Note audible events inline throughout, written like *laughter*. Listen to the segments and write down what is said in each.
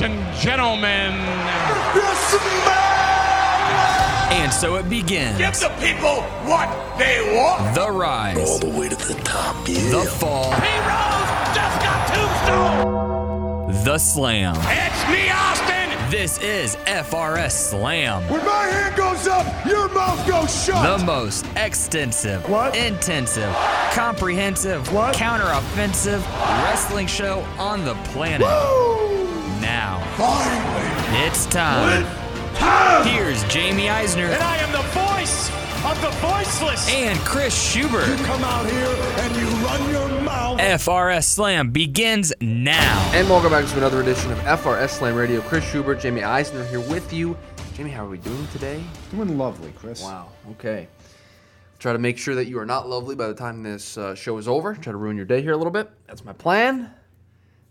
Ladies and gentlemen, And so it begins. Give the people what they want. The rise. All the way to the top, yeah. The fall. Heroes just got tombstone. The slam. It's me, Austin. This is FRS Slam. When my hand goes up, your mouth goes shut. The most extensive, What? intensive, comprehensive, What? counter-offensive wrestling show on the planet. Now, Finally. it's time. Time. Here's Jamie Eisner And I am the voice of the voiceless. and Chris Schubert. You come out here and you run your mouth. FRS Slam begins now. And welcome back to another edition of FRS Slam Radio. Chris Schubert, Jamie Eisner here with you. Jamie, how are we doing today? Doing lovely, Chris. Wow. Okay. Try to make sure that you are not lovely by the time this uh, show is over. Try to ruin your day here a little bit. That's my plan.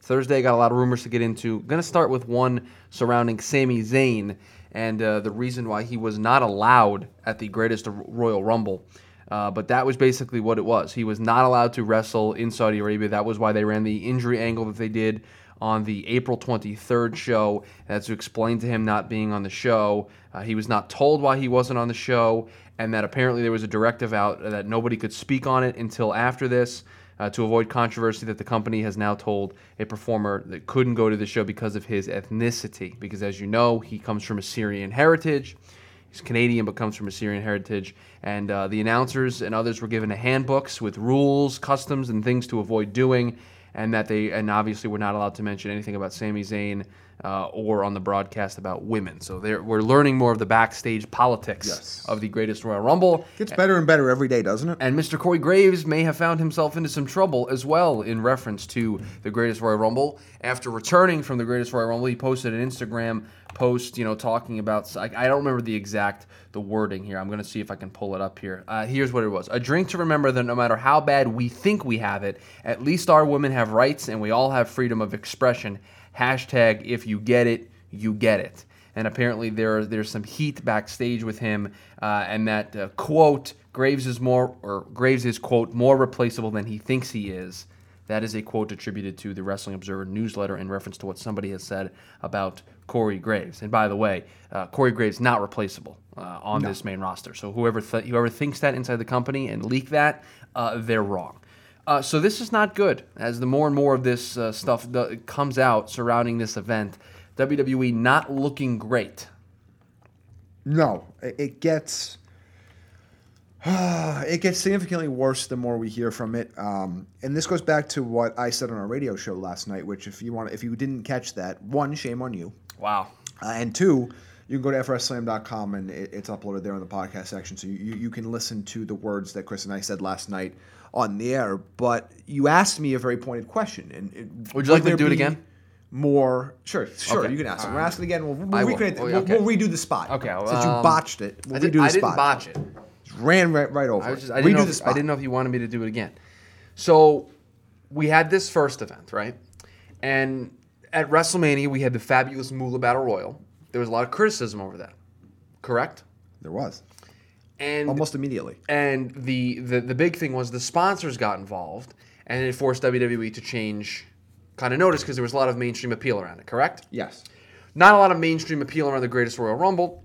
Thursday, got a lot of rumors to get into. Going to start with one surrounding Sami Zayn and uh, the reason why he was not allowed at the greatest Royal Rumble. Uh, but that was basically what it was. He was not allowed to wrestle in Saudi Arabia. That was why they ran the injury angle that they did on the April 23rd show. That's to explain to him not being on the show. Uh, he was not told why he wasn't on the show, and that apparently there was a directive out that nobody could speak on it until after this uh, to avoid controversy that the company has now told a performer that couldn't go to the show because of his ethnicity. Because as you know, he comes from a Syrian heritage. He's Canadian but comes from a Syrian heritage. And uh, the announcers and others were given handbooks with rules, customs, and things to avoid doing. And that they, and obviously, we're not allowed to mention anything about Sami Zayn uh, or on the broadcast about women. So we're learning more of the backstage politics Yes. of the greatest Royal Rumble. Gets better and better every day, doesn't it? And Mr. Corey Graves may have found himself into some trouble as well in reference to the Greatest Royal Rumble. After returning from the Greatest Royal Rumble, he posted an Instagram post, you know, talking about. I, I don't remember the exact the wording here. I'm going to see if I can pull it up here. Uh, here's what it was: a drink to remember that no matter how bad we think we have it, at least our women have rights and we all have freedom of expression. Hashtag if you get it, you get it and apparently there there's some heat backstage with him, uh, and that uh, quote Graves is more or Graves is quote more replaceable than he thinks he is. That is a quote attributed to the Wrestling Observer newsletter in reference to what somebody has said about Corey Graves. And by the way, uh, Corey Graves not replaceable uh, on this main roster. So whoever th- whoever thinks that inside the company and leak that, uh, they're wrong. Uh, so this is not good. As the more and more of this uh, stuff do- comes out surrounding this event, WWE not looking great. No, it gets *sighs* it gets significantly worse the more we hear from it. Um, and this goes back to what I said on our radio show last night. Which, if you want, if you didn't catch that, one, shame on you, Wow. uh, and two, you can go to frslam.com and it, it's uploaded there in the podcast section, so you, you can listen to the words that Chris and I said last night on the air. But you asked me a very pointed question, and it, Would you like me to do it again? More, sure, sure. Okay. You can ask it. We'll ask it again. We'll, we'll, I will. recreate, Oh, we'll, okay. we'll redo the spot. Okay, well, Since you um, botched it, we'll I, redo did, the I spot. didn't botch it. Ran right, right over. I, just, I, didn't know if. I didn't know if you wanted me to do it again. So we had this first event, right? And at WrestleMania, we had the fabulous Moolah Battle Royal. There was a lot of criticism over that. Correct? There was And almost immediately. And the, the the big thing was the sponsors got involved, and it forced WWE to change kind of notice because there was a lot of mainstream appeal around it. Correct? Yes. Not a lot of mainstream appeal around the Greatest Royal Rumble.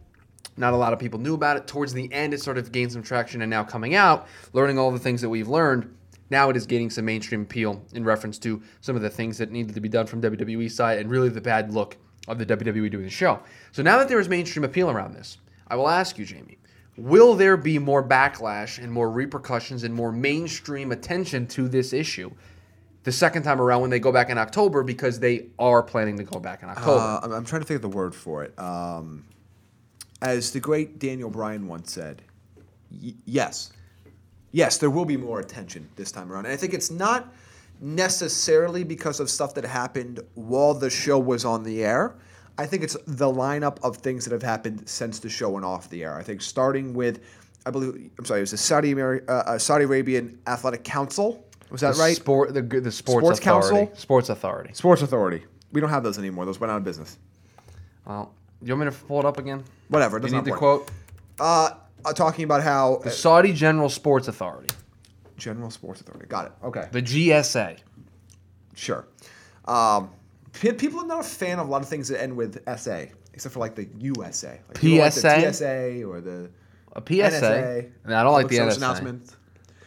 Not a lot of people knew about it. Towards the end, it sort of gained some traction, and now coming out, learning all the things that we've learned, now it is gaining some mainstream appeal in reference to some of the things that needed to be done from WWE side, and really the bad look of the WWE doing the show. So now that there is mainstream appeal around this, I will ask you, Jamie, will there be more backlash and more repercussions and more mainstream attention to this issue? The second time around, when they go back in October, because they are planning to go back in October. Uh, I'm, I'm trying to think of the word for it. Um, as the great Daniel Bryan once said, y- yes, yes, there will be more attention this time around. And I think it's not necessarily because of stuff that happened while the show was on the air. I think it's the lineup of things that have happened since the show went off the air. I think starting with, I believe, I'm sorry, it was the Saudi, Ameri- uh, uh, Saudi Arabian Athletic Council. Was that the right? Sport, the, the sports, Sports authority. Council? Sports authority. Sports Authority. We don't have those anymore. Those went out of business. Well, you want me to pull it up again? Whatever. it You does need the quote. Uh, uh, talking about how The Saudi General Sports Authority, General Sports Authority. Got it. Okay. the GSA. Sure. Um, Pe- People are not a fan of a lot of things that end with SA, except for like the USA. Like, people like PSA? the TSA or the A PSA. NSA. No, I don't like public the service NSA. announcement.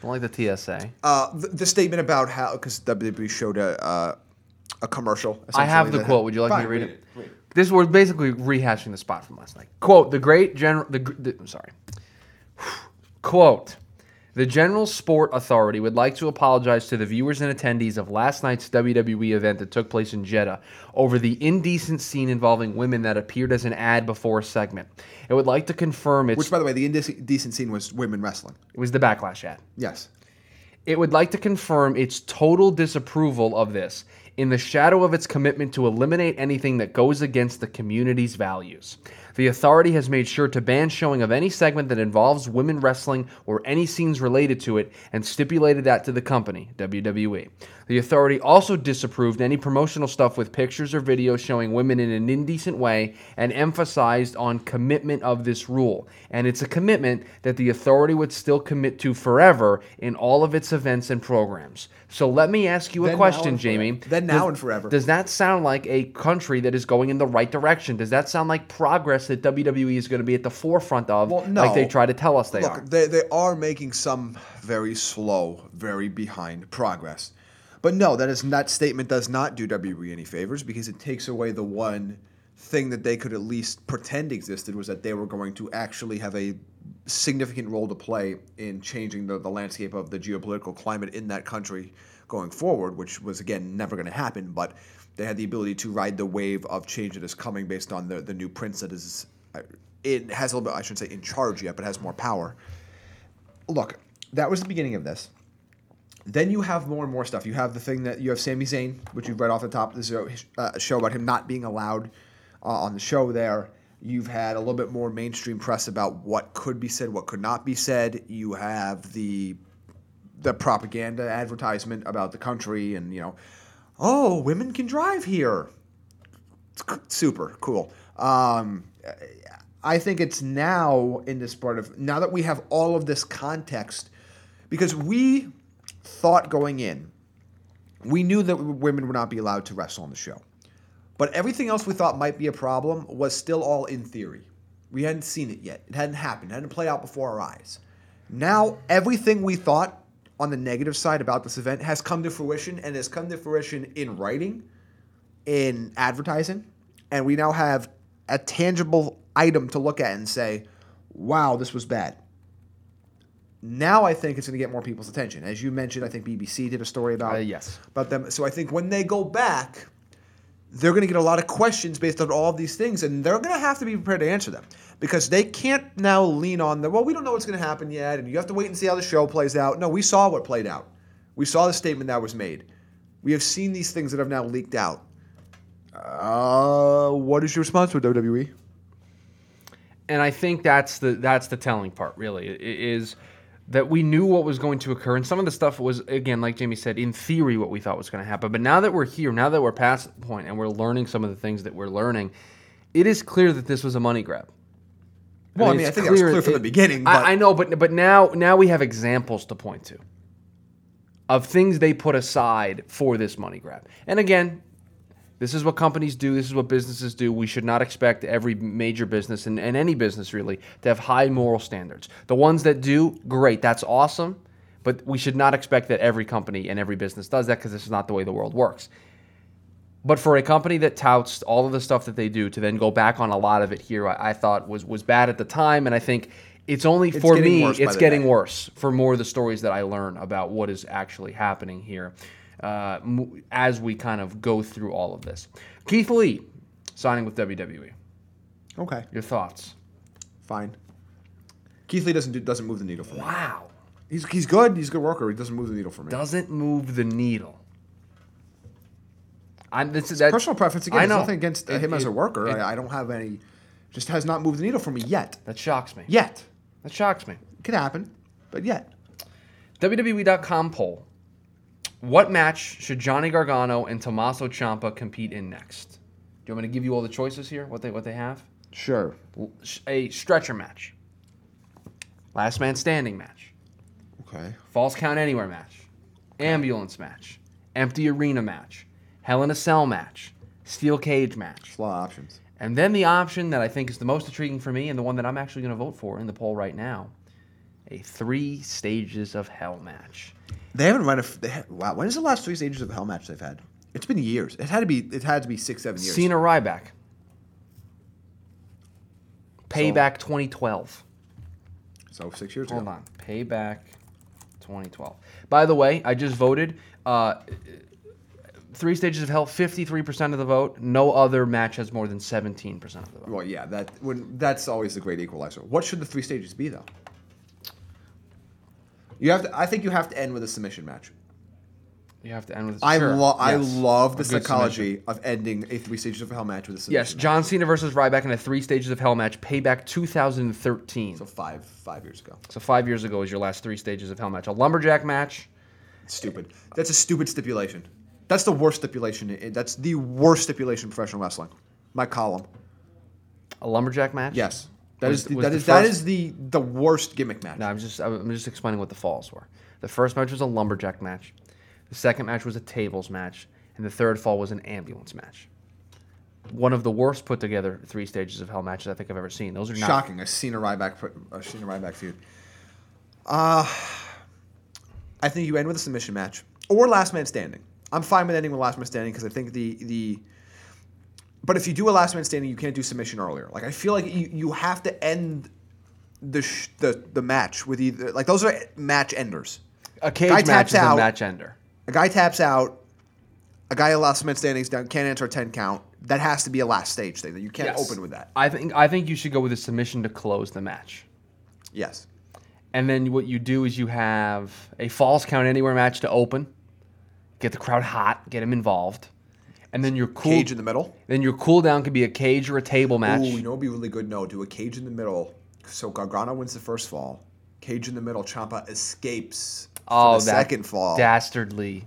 Don't like the TSA. Uh, the, the statement about how because WWE showed a uh, a commercial. I have essentially, the that quote. Would you like me Fine, to read it? This was basically rehashing the spot from last night. Quote: The great general. The, the I'm sorry. *sighs* Quote: The General Sport Authority would like to apologize to the viewers and attendees of last night's WWE event that took place in Jeddah over the indecent scene involving women that appeared as an ad before a segment. It would like to confirm its. Which, by the way, the indecent scene was women wrestling. it was the backlash ad. Yes. It would like to confirm its total disapproval of this in the shadow of its commitment to eliminate anything that goes against the community's values. The authority has made sure to ban showing of any segment that involves women wrestling or any scenes related to it and stipulated that to the company, WWE. The authority also disapproved any promotional stuff with pictures or videos showing women in an indecent way and emphasized on commitment of this rule. And it's a commitment that the authority would still commit to forever in all of its events and programs. So let me ask you a Then, now, question. Jamie. Then, now, Does- and forever. Does that sound like a country that is going in the right direction? Does that sound like progress that WWE is going to be at the forefront of, Well, no. like they try to tell us they Look, are? they they are making some very slow, very behind progress. But no, that is that statement does not do WWE any favors because it takes away the one thing that they could at least pretend existed was that they were going to actually have a significant role to play in changing the, the landscape of the geopolitical climate in that country going forward, which was again never going to happen, but they had the ability to ride the wave of change that is coming based on the, the new prince that is uh, it has a little bit I shouldn't say in charge yet, but has more power look, that was the beginning of this. Then you have more and more stuff. You have the thing that you have Sami Zayn, which you've read off the top of the show, uh, show about him not being allowed uh, on the show there. You've had a little bit more mainstream press about what could be said, what could not be said. You have the the propaganda advertisement about the country and you know, oh, women can drive here. Super cool. Um, I think it's now in this part of now that we have all of this context, because we thought going in, we knew that women would not be allowed to wrestle on the show, but everything else we thought might be a problem was still all in theory. We hadn't seen it yet. It hadn't happened. It hadn't played out before our eyes. Now everything we thought on the negative side about this event has come to fruition and has come to fruition in writing, in advertising, and we now have a tangible item to look at and say, wow, this was bad. Now I think it's going to get more people's attention. As you mentioned, I think BBC did a story about Uh, yes. about them. So I think when they go back, they're going to get a lot of questions based on all of these things, and they're going to have to be prepared to answer them because they can't now lean on the well, we don't know what's going to happen yet, and you have to wait and see how the show plays out. No, we saw what played out. We saw the statement that was made. We have seen these things that have now leaked out. Uh, what is your response to WWE? and I think that's the that's the telling part. Really, is that we knew what was going to occur, and some of the stuff was again, like Jamie said, in theory, what we thought was going to happen. But now that we're here, now that we're past the point, and we're learning some of the things that we're learning, it is clear that this was a money grab. Well, I mean, it's I think that was clear from the beginning, but- I, I know, but but now now we have examples to point to of things they put aside for this money grab. And again, this is what companies do. This is what businesses do. We should not expect every major business and, and any business really to have high moral standards. The ones that do, great, that's awesome. But we should not expect that every company and every business does that because this is not the way the world works. But for a company that touts all of the stuff that they do to then go back on a lot of it here, I, I thought was was bad at the time, and I think it's only It's for me, it's getting day. worse for more of the stories that I learn about what is actually happening here uh, as we kind of go through all of this. Keith Lee signing with WWE. Okay, Your thoughts? fine. Keith Lee doesn't do, doesn't move the needle for me. Wow, He's he's good. He's a good worker. He doesn't move the needle for me. doesn't move the needle. I'm this is that Personal preference again. I know nothing against It- him as a worker. it- I, I don't have any. Just has not moved the needle for me yet. that shocks me. Yet, That shocks me. it could happen, but yet. WWE.com poll. What match should Johnny Gargano and Tommaso Ciampa compete in next? Do you want me to give you all the choices here? What they what they have? Sure. A stretcher match. Last man standing match. Okay. Falls count anywhere match. Ambulance match. Empty arena match. Hell in a cell match. steel cage match. A lot of options. And then the option that I think is the most intriguing for me and the one that I'm actually going to vote for in the poll right now a three stages of hell match. They haven't run a. f- They ha- wow, when is the last three stages of hell match they've had? It's been years. It had to be. It had to be six, seven years. Cena Ryback. Payback 2012. So six years Hold ago. on. Payback 2012. By the way, I just voted. Uh, three stages of hell, 53% of the vote. No other match has more than 17% of the vote. Well, yeah, that when that's always the great equalizer. What should the three stages be though? You have to. I think you have to end with a submission match. You have to end with. I Sure, love. I love the psychology submission. of ending a three stages of hell match with a submission. Yes. John Cena versus Ryback in a three stages of hell match. Payback 2013. So five five years ago. So five years ago was your last three stages of hell match. A lumberjack match. Stupid. That's a stupid stipulation. That's the worst stipulation. That's the worst stipulation in professional wrestling. My column. A lumberjack match. Yes. That Was- is the, that is that the the worst gimmick match. No, I'm just I'm just explaining what the falls were. The first match was a lumberjack match. The second match was a tables match, and the third fall was an ambulance match. One of the worst put together three stages of hell matches I think I've ever seen. Those are not Shocking. I've seen a Cena Ryback a Cena Ryback feud. Uh I think you end with a submission match or last man standing. I'm fine with ending with last man standing because I think the the. But if you do a last man standing, you can't do submission earlier. Like I feel like you, you have to end the sh- the the match with either like those are match enders. a cage Guy match taps is a out. match ender. A guy taps out. A guy last man standings down can't enter a ten count. That has to be a last stage thing. That you can't Yes. open with that. I think I think you should go with a submission to close the match. Yes. And then what you do is you have a falls count anywhere match to open, get the crowd hot, get them involved, and then your cool Cage in the middle. then your cool down could be a cage or a table match. Ooh, you know, it'd be really good. No, do a cage in the middle. So Gargano wins the first fall. Cage in the middle. Ciampa escapes oh, for the that second fall. dastardly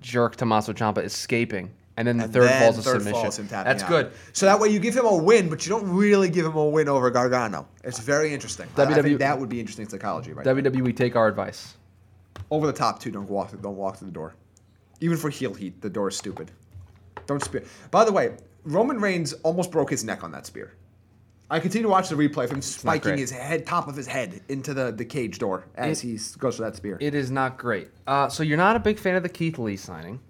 jerk Tommaso Ciampa escaping, and then the And third then falls a third submission. falls That's out. good. So that way you give him a win, but you don't really give him a win over Gargano. It's very interesting. WWE think that would be interesting psychology, right? there. WWE take our advice. over the top too. Don't walk. Don't walk through the door. Even for heel heat, the door is stupid. Don't spear. By the way, Roman Reigns almost broke his neck on that spear. I continue to watch the replay of him spiking his head, top of his head, into the, the cage door as he goes for that spear. It is not great. Uh, so you're not a big fan of the Keith Lee signing,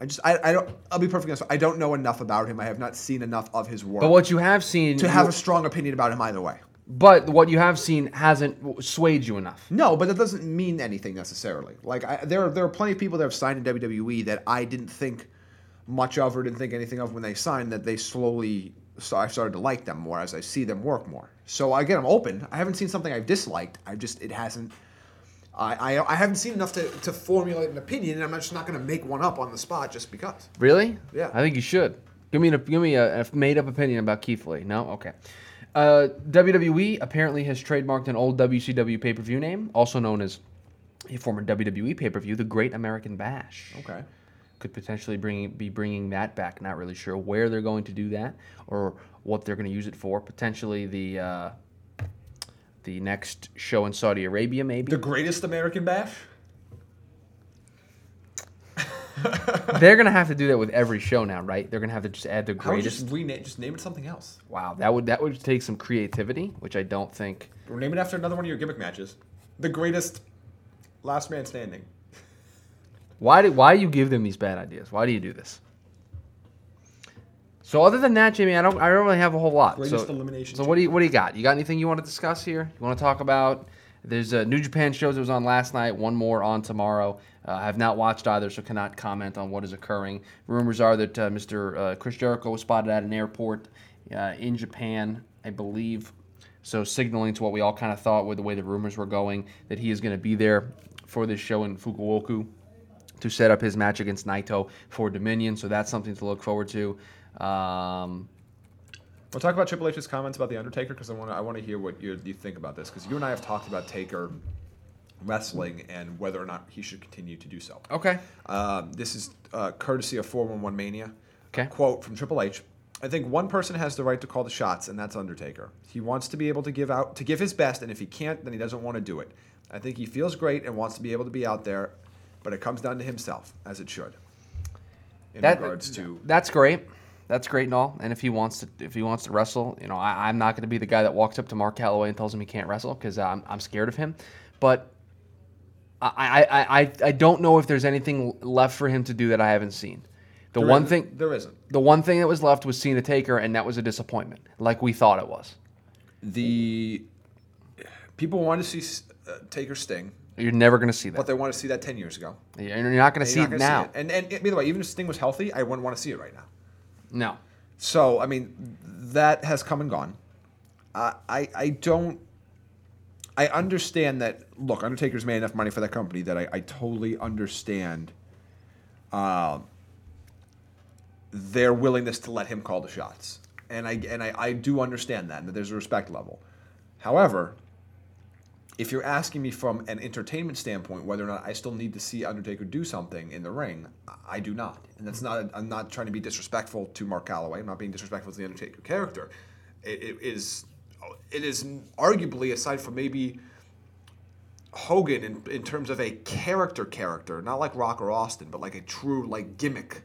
I just, I, I don't. I'll be perfectly honest. I don't know enough about him. I have not seen enough of his work but what you have seen to have a strong opinion about him either way. but what you have seen hasn't swayed you enough. No, but that doesn't mean anything necessarily. Like I, there, there are plenty of people that have signed in WWE that I didn't think much of or didn't think anything of when they signed. That they slowly, so I started to like them more as I see them work more. So again, I'm open. I haven't seen something I've disliked. I just it hasn't. I, I, I haven't seen enough to, to formulate an opinion, and I'm just not going to make one up on the spot just because. Really? Yeah. I think you should. Give me a, give me a, a made up opinion about Keith Lee. No? Okay. Uh, WWE apparently has trademarked an old WCW pay per view name, also known as a former WWE pay per view, the Great American Bash. Okay. Could potentially bring be bringing that back. Not really sure where they're going to do that or what they're going to use it for. Potentially the uh, the next show in Saudi Arabia, maybe. The greatest American bash. *laughs* they're going to have to do that with every show now, right? They're going to have to just add the How would you greatest. just rename? Just name it something else. Wow, that would that would take some creativity, which I don't think. Or name it after another one of your gimmick matches. The greatest last man standing. Why do why do you give them these bad ideas? Why do you do this? So other than that, Jamie, I don't I don't really have a whole lot. Greatest so, elimination So what do you what do you got? You got anything you want to discuss here? You want to talk about? There's a New Japan shows that was on last night. One more on tomorrow. Uh, I have not watched either, so cannot comment on what is occurring. Rumors are that uh, Mr. Uh, Chris Jericho was spotted at an airport uh, in Japan, I believe. So signaling to what we all kind of thought with the way the rumors were going that he is going to be there for this show in Fukuoka to set up his match against Naito for Dominion. So that's something to look forward to. Um, We'll talk about Triple H's comments about the Undertaker because I want to I want to hear what you, you think about this because you and I have talked about Taker wrestling and whether or not he should continue to do so. okay. Um, this is uh, courtesy of 411 Mania. Okay. Quote from Triple H. I think one person has the right to call the shots, and that's Undertaker. He wants to be able to give out to give his best, and if he can't, then he doesn't want to do it. I think he feels great and wants to be able to be out there, but it comes down to himself, as it should. In That- regards to That's great. That's great and all. And if he wants to, if he wants to wrestle, you know, I, I'm not going to be the guy that walks up to Mark Calaway and tells him he can't wrestle because I'm, I'm scared of him. But I, I, I, I don't know if there's anything left for him to do that I haven't seen. The There one thing, there isn't. the one thing that was left was seeing Cena Taker, and that was a disappointment, like we thought it was. The people want to see uh, Taker Sting, You're never going to see that. but they want to see that ten years ago. Yeah, You're not going to see it now. it. And and by the way, even if Sting was healthy, I wouldn't want to see it right now. No. So I mean, that has come and gone. I I, I don't. I understand that. Look, Undertaker's made enough money for that company that I, I totally understand. Um, their willingness to let him call the shots, and I and I, I do understand that, and that there's a respect level. However, if you're asking me from an entertainment standpoint whether or not I still need to see Undertaker do something in the ring, I- do not. And that's not. I'm not trying to be disrespectful to Mark Calaway. I'm not being disrespectful to the Undertaker character. It, it is. It is arguably aside from maybe Hogan in, in terms of a character character, not like Rock or Austin, but like a true like gimmick.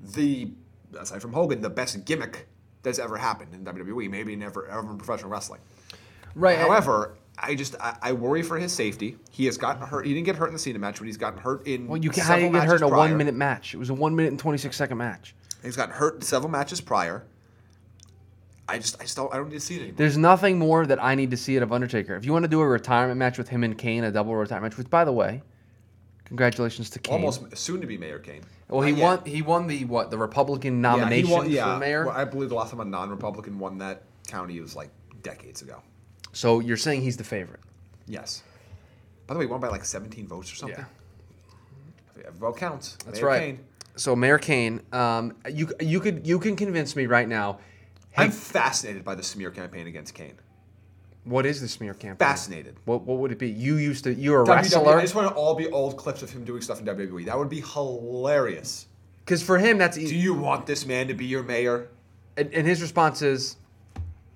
The aside from Hogan, the best gimmick that's ever happened in WWE, maybe never ever in professional wrestling. Right. However, I just I, I worry for his safety. He has gotten hurt. He didn't get hurt in the Cena match, but he's gotten hurt in. well, you can, how get hurt in a prior. one minute match? It was a one minute and 26 second match. He's gotten hurt in several matches prior. I just I don't I don't need to see it anymore. There's nothing more that I need to see out of Undertaker. If you want to do a retirement match with him and Kane, a double retirement match, which by the way, congratulations to Kane. Almost soon to be Mayor Kane. Well, he won. He won the what? The Republican Yeah, nomination won- yeah, for mayor. well, I believe the last time a non-Republican won that county was like decades ago. So you're saying he's the favorite? Yes. By the way, he won by like 17 votes or something. Yeah. Vote counts. That's Mayor right. Kane. So Mayor Kane, um, you you could you can convince me right now. Hey, I'm fascinated by the smear campaign against Kane. what is the smear campaign? Fascinated. What what would it be? You used to you're a WWE, wrestler. I just want to all be old clips of him doing stuff in WWE. That would be hilarious. Because for him, that's Do you want this man to be your mayor? And, and his response is,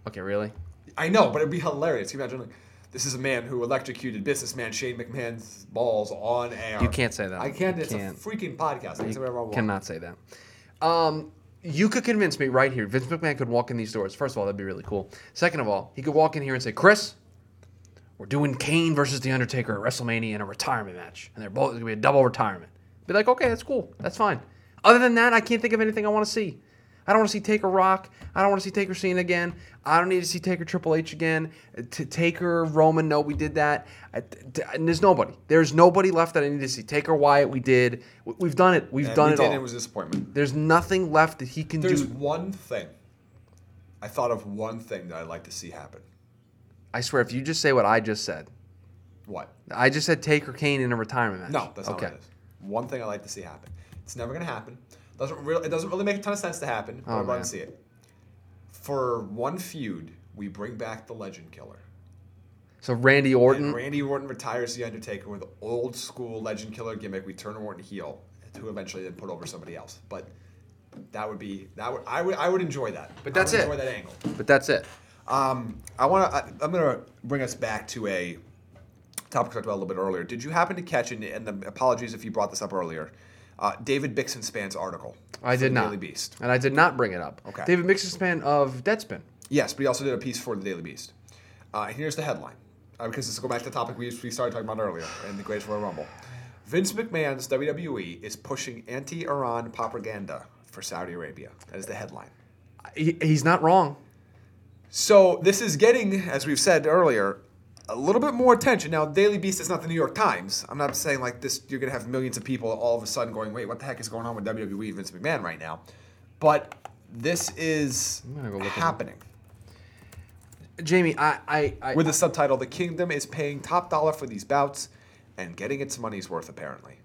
"Okay, really? I know, but it'd be hilarious. Can you imagine? Like, this is a man who electrocuted businessman Shane McMahon's balls on air. You can't say that. I can't. You It's can't. a freaking podcast. I can say whatever I want. Cannot say that. Um, you could convince me right here. Vince McMahon could walk in these doors. First of all, that'd be really cool. Second of all, he could walk in here and say, "Chris, we're doing Kane versus The Undertaker at WrestleMania in a retirement match, and they're both gonna be a double retirement." Be like, "Okay, that's cool. That's fine." Other than that, I can't think of anything I want to see. I don't want to see Taker Rock. I don't want to see Taker Cena again. I don't need to see Taker Triple H again. T- Taker Roman, no, we did that. I- t- And there's nobody. There's nobody left that I need to see. Taker Wyatt, we did. We- We've done it. We've And done we it all. and It was a disappointment. There's nothing left that he can There's do. There's one thing. I thought of one thing that I'd like to see happen. I swear, if you just say what I just said, What? I just said Taker Kane in a retirement match. No, that's not okay. what it is. One thing I'd like to see happen. It's never gonna happen. Doesn't really it doesn't really make a ton of sense to happen, but Oh, I'd love to see it. For one feud, we bring back the Legend Killer. So Randy Orton. And Randy Orton retires the Undertaker with the old school Legend Killer gimmick. We turn Orton heel who eventually then put over somebody else. But that would be that would I would I would enjoy that. But I that's would it. Enjoy that angle. but that's it. Um, I want to. I'm going to bring us back to a topic we talked about a little bit earlier. Did you happen to catch? And, and the, apologies if you brought this up earlier. Uh, David Bixenspan's article. I did not. Daily Beast. And I did not bring it up. Okay. David Bixenspan of Deadspin. Yes, but he also did a piece for the Daily Beast. Uh, and here's the headline, uh, because this will go back to the topic we, we started talking about earlier in the Greatest Royal Rumble. Vince McMahon's WWE is pushing anti-Iran propaganda for Saudi Arabia. That is the headline. He, he's not wrong. So this is getting, as we've said earlier, a little bit more attention. Now, Daily Beast is not the New York Times. I'm not saying like this. You're gonna have millions of people all of a sudden going, "Wait, what the heck is going on with WWE and Vince McMahon right now?" But this is go happening Jamie, I, I, I with the subtitle: "The Kingdom is paying top dollar for these bouts and getting its money's worth." Apparently,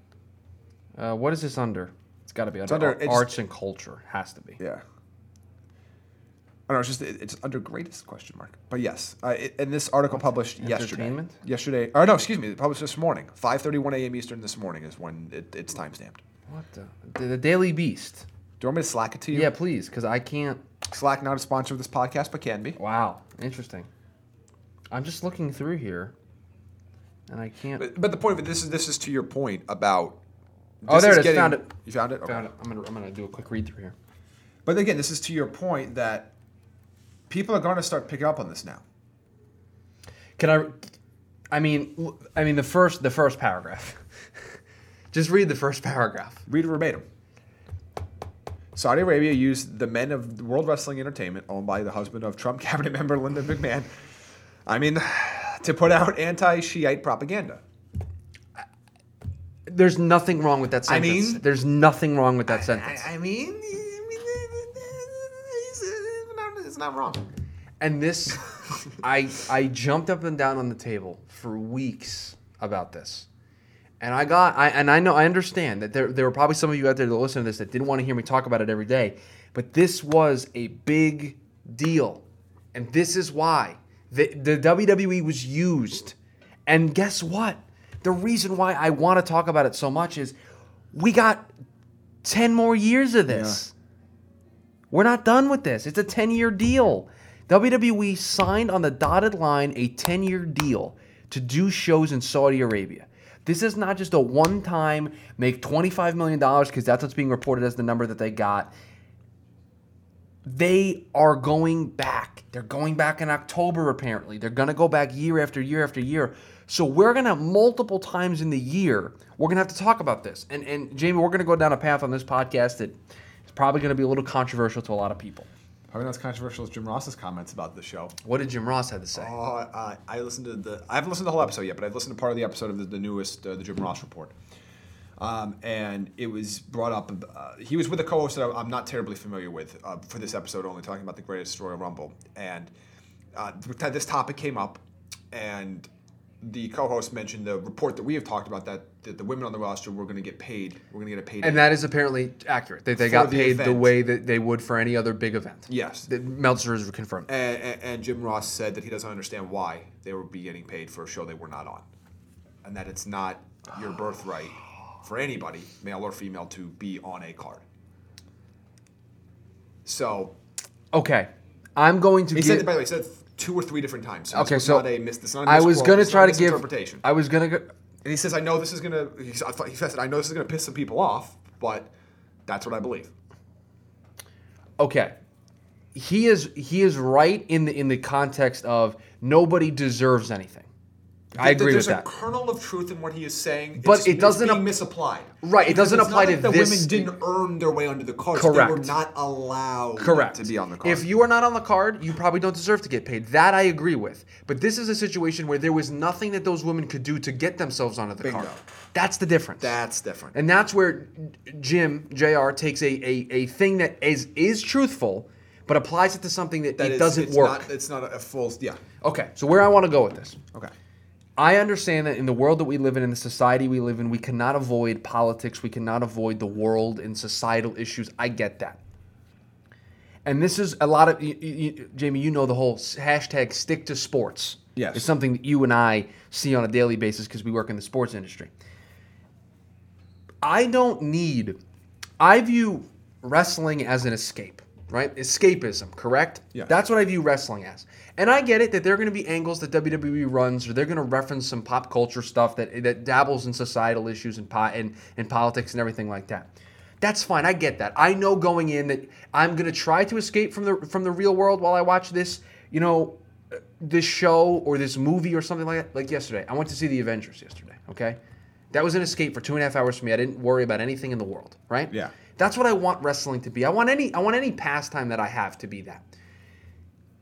uh, what is this under? It's got to be under, under- arts and culture. Has to be. yeah. I don't know. It's just it- it's under greatest question mark. But yes, uh, it, and this article published yesterday. Entertainment? Yesterday, or no, excuse me, it published this morning. 5:31 a.m. Eastern this morning is when it, it's time stamped. What the? The, the Daily Beast. Do you want me to Slack it to you? Yeah, please, because I can't. Slack not a sponsor of this podcast, but can be. Wow, interesting. I'm just looking through here, and I can't. But, but the point of it, this is this is to your point about. Oh, there is it is. Found it. You found it. Okay. Found it. I'm gonna, I'm gonna do a quick read through here. But again, this is to your point that people are going to start picking up on this now. Can I? I mean, I mean the first the first paragraph. *laughs* Just read the first paragraph. Read verbatim. Saudi Arabia used the men of World Wrestling Entertainment, owned by the husband of Trump *laughs* cabinet member Linda McMahon, I mean, *sighs* to put out anti-Shiite propaganda. There's nothing wrong with that I sentence. mean- there's nothing wrong with that sentence. I, I I mean, not, it's not wrong. And this, I I jumped up and down on the table for weeks about this, and I got I and I know I understand that there there were probably some of you out there that listen to this that didn't want to hear me talk about it every day, but this was a big deal, and this is why the the WWE was used, and guess what? The reason why I want to talk about it so much is we got ten more years of this. We're not done with this. It's a 10 year deal. WWE signed on the dotted line a 10 year deal to do shows in Saudi Arabia. This is not just a one time make $25 million because that's what's being reported as the number that they got. They are going back. They're going back in October, apparently. They're going to go back year after year after year. So we're going to multiple times in the year, we're going to have to talk about this. And, and Jamie, we're going to go down a path on this podcast that is probably going to be a little controversial to a lot of people. Probably not as controversial as Jim Ross's comments about the show. What did Jim Ross have to say? Oh, uh, I listened to the. I haven't listened to the whole episode yet, but I've listened to part of the episode of the, the newest, uh, the Jim Ross report. Um, and it was brought up. Uh, he was with a co-host that I'm not terribly familiar with uh, for this episode, only talking about the Greatest Royal Rumble. And uh, this topic came up, and the co-host mentioned the report that we have talked about that, that the women on the roster were going to get paid. We're going to get a paid. And that is apparently accurate. They, they got the paid the way that they would for any other big event. Yes. That Meltzer has confirmed. And, and, and Jim Ross said that he doesn't understand why they would be getting paid for a show they were not on, and that it's not your birthright for anybody, male or female, to be on a card. So Okay. I'm going to he give. said, by the way, he said two or three different times. So okay, so not a mis- this is not a I was going to try to give. misinterpretation. I was going to go. and he says, "I know this is gonna." He said, I thought- he said, "I know this is gonna piss some people off, but that's what I believe." Okay. He is he is right in the in the context of nobody deserves anything. I agree There's with a that. kernel of truth in what he is saying, But it's, it doesn't it's ap- misapplied. Right, it doesn't apply to like the this- women didn't earn their way onto the card. Correct. They were not allowed Correct. to be on the card. If you are not on the card, you probably don't deserve to get paid. That I agree with. But this is a situation where there was nothing that those women could do to get themselves onto the Bingo. card. That's the difference. that's different. And that's where Jim Jr. takes a, a, a thing that is is truthful, but applies it to something that, That it is- doesn't it's work. Not, it's not a full. Yeah. okay, so where I want to go with this. Okay. I understand that in the world that we live in, in the society we live in, we cannot avoid politics. We cannot avoid the world and societal issues. I get that. And this is a lot of, you, you, Jamie, you know the whole hashtag stick to sports. Yes. It's something that you and I see on a daily basis because we work in the sports industry. I don't need, I view wrestling as an escape, right? Escapism, correct? Yeah. That's what I view wrestling as. And I get it that there are going to be angles that WWE runs, or they're going to reference some pop culture stuff that that dabbles in societal issues and po- and, and politics and everything like that. That's fine. I get that. I know going in that I'm going to try to escape from the from the real world while I watch this, you know, this show or this movie or something like that. Like yesterday, I went to see the Avengers yesterday. Okay, that was an escape for two and a half hours for me. I didn't worry about anything in the world. Right? Yeah. That's what I want wrestling to be. I want any I want any pastime that I have to be that.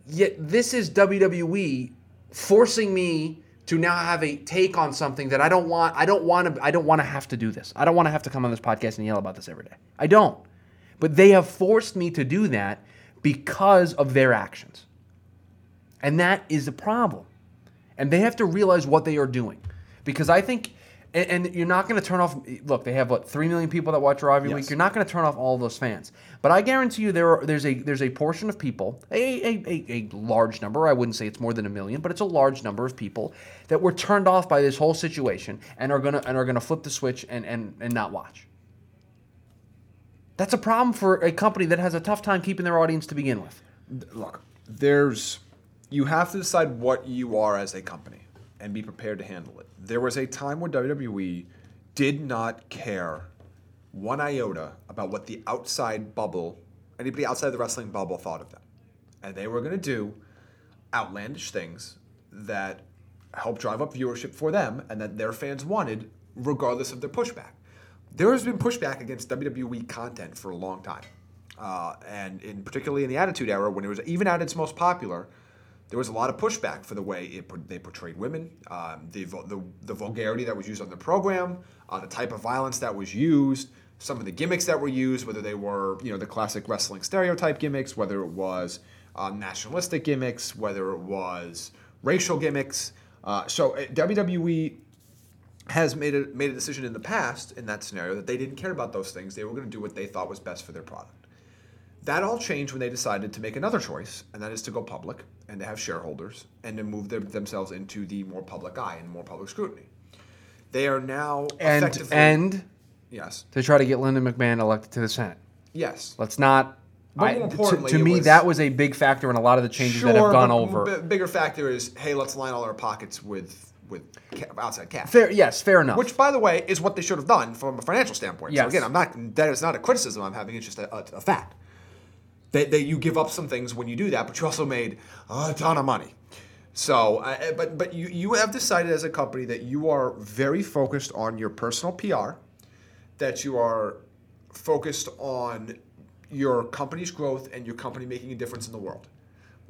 Yet this is WWE forcing me to now have a take on something that I don't want. I don't want to. I don't want to have to do this. I don't want to have to come on this podcast and yell about this every day. I don't. But they have forced me to do that because of their actions, and that is a problem. And they have to realize what they are doing, because I think. And, and you're not going to turn off. Look, they have what three million people that watch Raw every Yes. week. You're not going to turn off all those fans. But I guarantee you, there are, there's a there's a portion of people, a, a, a, a large number. I wouldn't say it's more than a million, but it's a large number of people that were turned off by this whole situation and are gonna and are gonna flip the switch and and, and not watch. That's a problem for a company that has a tough time keeping their audience to begin with. Look, there's. You have to decide what you are as a company and be prepared to handle it. There was a time where WWE did not care one iota about what the outside bubble anybody outside the wrestling bubble thought of them. And they were going to do outlandish things that help drive up viewership for them and that their fans wanted, regardless of their pushback. There has been pushback against WWE content for a long time. Uh, and in particularly in the Attitude Era, when it was even at its most popular, there was a lot of pushback for the way it, they portrayed women, um, the, the, the vulgarity that was used on the program, uh, the type of violence that was used, some of the gimmicks that were used, whether they were you know the classic wrestling stereotype gimmicks, whether it was um, nationalistic gimmicks, whether it was racial gimmicks. Uh, so uh, WWE has made a made a decision in the past in that scenario that they didn't care about those things. They were going to do what they thought was best for their product. That all changed when they decided to make another choice, and that is to go public and to have shareholders and to move them, themselves into the more public eye and more public scrutiny. They are now And effectively and yes, to try to get Linda McMahon elected to the Senate. yes. Let's not. But I- more to- importantly, to, me, was- that was a big factor in a lot of the changes that have gone over. b- bigger factor is hey, let's line all our pockets with with outside cash. fair, yes, fair enough. Which, by the way, is what they should have done from a financial standpoint. Yes. So again, I'm not. That is not a criticism I'm having. It's just a, a, a fact. That, that you give up some things when you do that, but you also made a ton of money. So, uh, but but you you have decided as a company that you are very focused on your personal PR, that you are focused on your company's growth and your company making a difference in the world.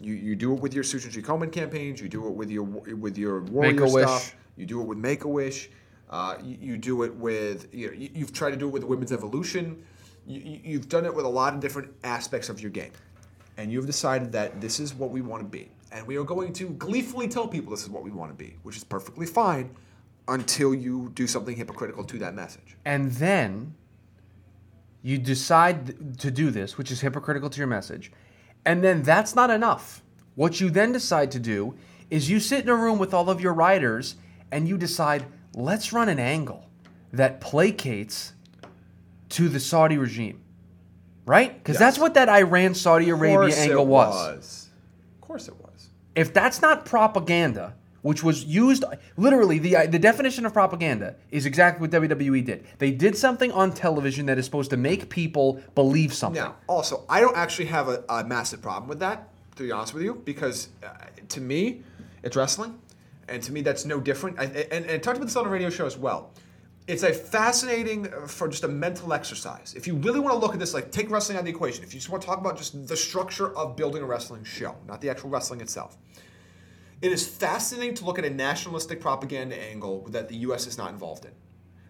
You, you do it with your Susan G. Komen campaigns. You do it with your with your warrior Make-A-Wish. stuff. You do it with Make a Wish. Uh, you, you do it with you know, you, you've tried to do it with Women's Evolution. You, you- you've done it with a lot of different aspects of your game, and you've decided that this is what we want to be, and we are going to gleefully tell people this is what we want to be, which is perfectly fine, until you do something hypocritical to that message. and then you decide to do this, which is hypocritical to your message, and then that's not enough. What you then decide to do is you sit in a room with all of your writers and you decide, let's run an angle that placates to the Saudi regime. Right? Because that's what that Iran Saudi Arabia angle it was. Of course it was. If that's not propaganda, which was used literally the the definition of propaganda is exactly what WWE did. They did something on television that is supposed to make people believe something. Now, also, I don't actually have a, a massive problem with that, to be honest with you, because uh, to me, it's wrestling, and to me, that's no different. I, and, and I talked about this on the radio show as well. It's a fascinating uh, for just a mental exercise. If you really want to look at this, like take wrestling out of the equation. If you just want to talk about just the structure of building a wrestling show, not the actual wrestling itself. It is fascinating to look at a nationalistic propaganda angle that the U.S. is not involved in.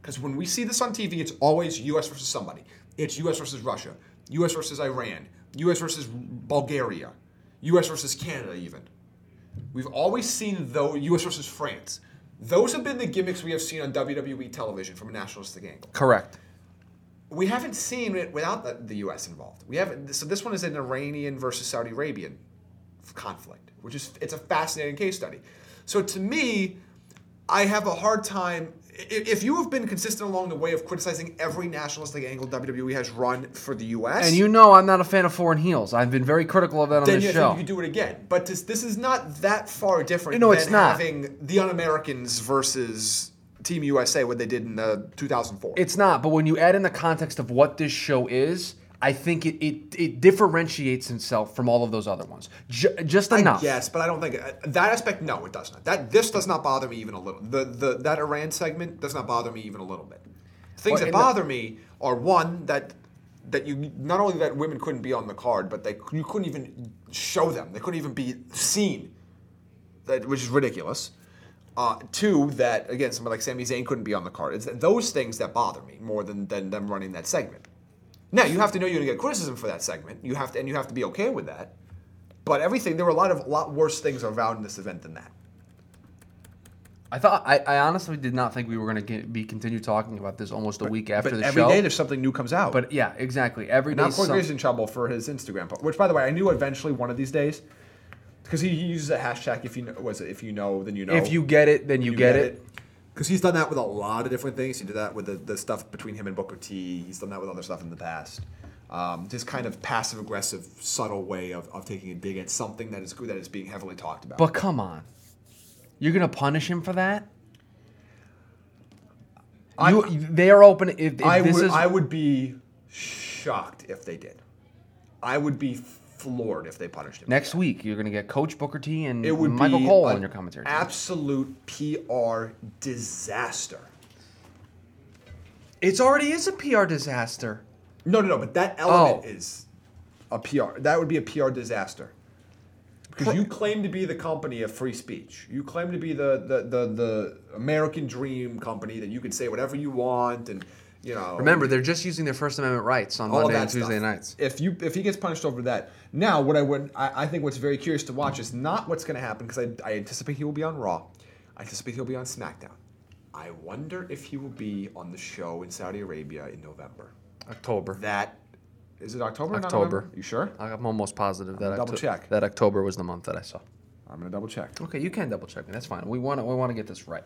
Because when we see this on TV, it's always U.S. versus somebody. It's U.S. versus Russia, U.S. versus Iran, U.S. versus Bulgaria, U.S. versus Canada, even. We've always seen though U.S. versus France. Those have been the gimmicks we have seen on WWE television from a nationalistic angle. Correct. We haven't seen it without the, the U.S. involved. We haven't. So this one is an Iranian versus Saudi Arabian conflict, which is it's a fascinating case study. So to me, I have a hard time. If you have been consistent along the way of criticizing every nationalistic angle WWE has run for the U.S., And you know I'm not a fan of foreign heels. I've been very critical of that on then this you, show. you do it again. But this, this is not that far different No, than it's not. having the Un-Americans versus Team USA, what they did in uh, 2004. It's not, but when you add in the context of what this show is, I think it it, it differentiates itself from all of those other ones. Ju- just enough. Yes, but I don't think uh, that aspect. No, it does not. That this does not bother me even a little. The the that Iran segment does not bother me even a little bit. Things Well, that and the- bother me are one that that you not only that women couldn't be on the card, but they you couldn't even show them. They couldn't even be seen. That which is ridiculous. Uh, two, that again, somebody like Sami Zayn couldn't be on the card. It's those things that bother me more than, than them running that segment. Now you have to know you're gonna get criticism for that segment. You have to, and you have to be okay with that. But everything, there were a lot of lot worse things around in this event than that. I thought I, I honestly did not think we were going to be continue talking about this almost a week after but the every show. Every day there's something new comes out. but yeah, exactly. Every day. now Corey some- in trouble for his Instagram post, which by the way I knew eventually one of these days, because he uses a hashtag. If you know, was it if you know, then you know. if you get it, then you, get, it. Because he's done that with a lot of different things. He did that with the, the stuff between him and Booker T. He's done that with other stuff in the past. Um, this kind of passive aggressive, subtle way of, of taking a dig at something that is good that is being heavily talked about. But come on, you're going to punish him for that? I- You, they are open. If, if I would is, I would be shocked if they did. I would be floored if they punished him. Next week, you're going to get Coach Booker T and it would Michael Cole on your commentary. team. Absolute PR disaster. It's already is a PR disaster. No, no, no. But that element Oh. is a PR. That would be a PR disaster. Because you claim to be the company of free speech. You claim to be the, the, the, the American dream company that you can say whatever you want and you know. Remember, they're just using their First Amendment rights on Monday and Tuesday stuff. nights. If you if he gets punished over that, now what I would I, I think what's very curious to watch is not what's going to happen because I, I anticipate he will be on Raw, I anticipate he'll be on SmackDown. I wonder if he will be on the show in Saudi Arabia in November. October. That is it October? October. November? You sure? I'm almost positive that double Octo- check. that October was the month that I saw. I'm gonna double check. Okay, you can double check me. That's fine. We want to we want to get this right.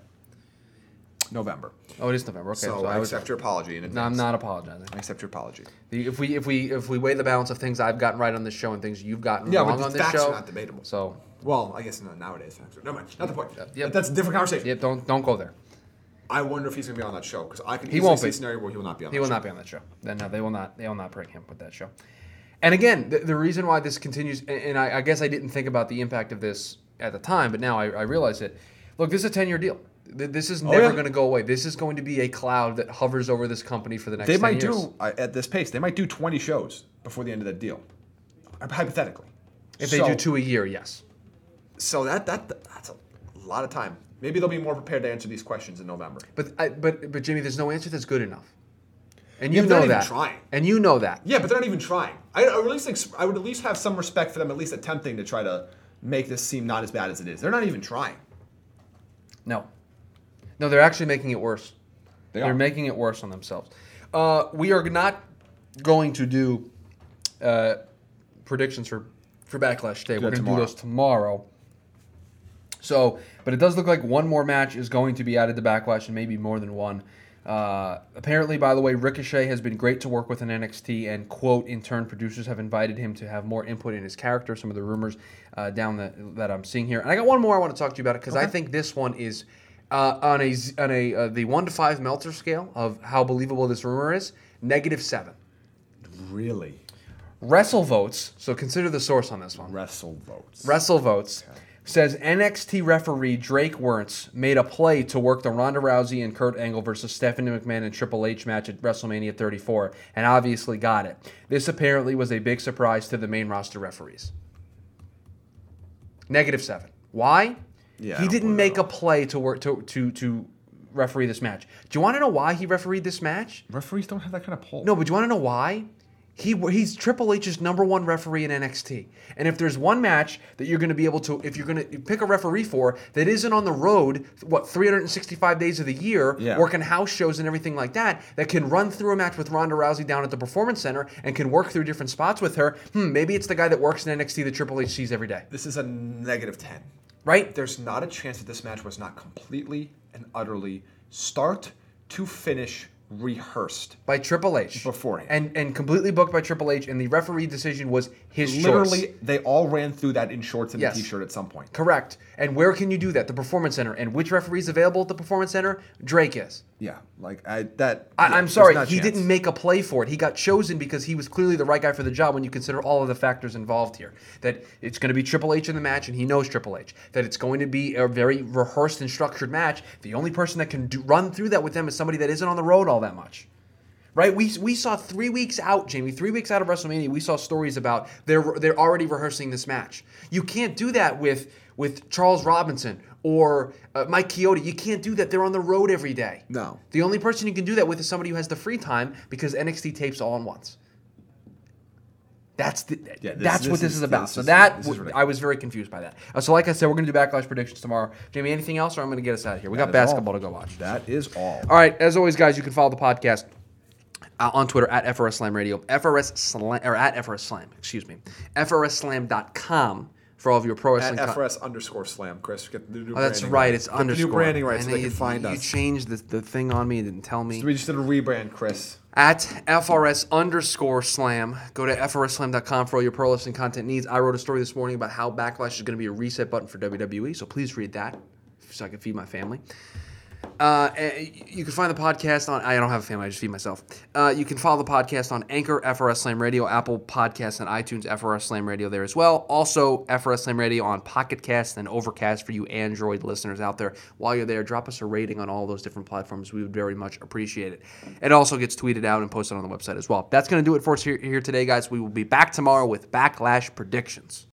November. Oh, it is November. Okay, so, I I was accept your apology in No. I'm not apologizing. I accept your apology. If we if we if we weigh the balance of things I've gotten right on this show and things you've gotten Yeah, wrong the on this facts show, are not debatable. So, Well, I guess no, nowadays. Never mind. Not the point. yep. That's a different conversation. yeah, don't don't go there. I wonder if he's gonna be on that show because I can He won't see be. a scenario where he will not be on. He that will show. not be on that show. Then no, they will not. They will not bring him with that show. And again, the, the reason why this continues, and, and I, I guess I didn't think about the impact of this at the time, but now I, I realize it. Look, this is a ten-year deal. Th- This is oh, never Oh, yeah. going to go away. This is going to be a cloud that hovers over this company for the next. They 10 might years. do at this pace. They might do 20 shows before the end of that deal, hypothetically. if they do two a year. Yes. So that that that's a lot of time. Maybe they'll be more prepared to answer these questions in November. But I, but but Jimmy, there's no answer that's good enough. And you Yeah, know that. trying. And you know that. Yeah, but they're not even trying. I, I at least ex- I would at least have some respect for them at least attempting to try to make this seem not as bad as it is. They're not even trying. No. No, they're actually making it worse. They They're making it worse on themselves. Uh, we are not going to do uh, predictions for, for Backlash today. We're going to do those tomorrow. So, but it does look like one more match is going to be added to Backlash, and maybe more than one. Uh, apparently, by the way, Ricochet has been great to work with in NXT, and quote, in turn, producers have invited him to have more input in his character. Some of the rumors uh, down the, that I'm seeing here, and I got one more I want to talk to you about it because I think this one is uh, on a on a uh, the one to five Meltzer scale of how believable this rumor is. Negative seven. Really? Wrestle votes. So consider the source on this one. Wrestle votes. Wrestle Votes says NXT referee Drake Wuertz made a play to work the Ronda Rousey and Kurt Angle versus Stephanie McMahon and Triple H match at WrestleMania 34 and obviously got it. This apparently was a big surprise to the main roster referees. Negative seven. Why? Yeah, he didn't make a play to work to to to referee this match. Do you want to know why he refereed this match? Referees don't have that kind of pull. No, but do you want to know why? He he's Triple H's number one referee in NXT, and if there's one match that you're going to be able to, if you're going to pick a referee for that isn't on the road, what 365 days of the year, Yeah. working house shows and everything like that, that can run through a match with Ronda Rousey down at the Performance Center and can work through different spots with her. Hmm, maybe it's the guy that works in NXT that Triple H sees every day, This is a negative 10. Right? There's not a chance that this match was not completely and utterly start to finish rehearsed. By Triple H Beforehand. and and completely booked by Triple H, and the referee decision was his Literally, choice. they all ran through that in shorts and Yes. a t-shirt at some point. Correct. And where can you do that? The Performance Center. And which referee is available at the Performance Center? Drake is. Yeah, like I that. I, yeah, I'm sorry, he chance. didn't make a play for it. He got chosen because he was clearly the right guy for the job when you consider all of the factors involved here. That it's going to be Triple H in the match, and he knows Triple H. That it's going to be a very rehearsed and structured match. The only person that can do, run through that with them is somebody that isn't on the road all that much. Right? We, we saw three weeks out, Jamie, three weeks out of WrestleMania, we saw stories about they're they're already rehearsing this match. You can't do that with with Charles Robinson or uh, Mike Chioda. You can't do that. They're on the road every day. No. The only person you can do that with is somebody who has the free time because NXT tapes all in once. That's the, Yeah, this- that's this what this is- is about. this so is- that w-. I was very confused by that. Uh, so like I said, we're gonna do backlash predictions tomorrow. Jamie, anything else, or I'm gonna get us out of here. We got That all. basketball to go watch. That is all. All right, as always, guys, you can follow the podcast uh, on Twitter at FRS Slam Radio, FRS Slam, or at FRS Slam, excuse me, FRSSlam.com for all of your pro At wrestling. co- FRS underscore slam, Chris. Get the new Oh, that's right. It's Get the new branding right, And so they can you, find you us. changed the, the thing on me and didn't tell me. we just did a rebrand, Chris. At FRS underscore slam. Go to FRSslam.com for all your pro wrestling content needs. I wrote a story this morning about how Backlash is going to be a reset button for WWE, so please read that so I can feed my family. Uh, eh, you can find the podcast on. I don't have a family. I just feed myself. Uh, you can follow the podcast on Anchor, FRS Slam Radio, Apple Podcasts, and iTunes, FRS Slam Radio there as well. Also, FRS Slam Radio on Pocket Cast and Overcast for you Android listeners out there. While you're there, drop us a rating on all those different platforms. We would very much appreciate it. It also gets tweeted out and posted on the website as well. That's going to do it for us here, here today, guys. We will be back tomorrow with Backlash predictions.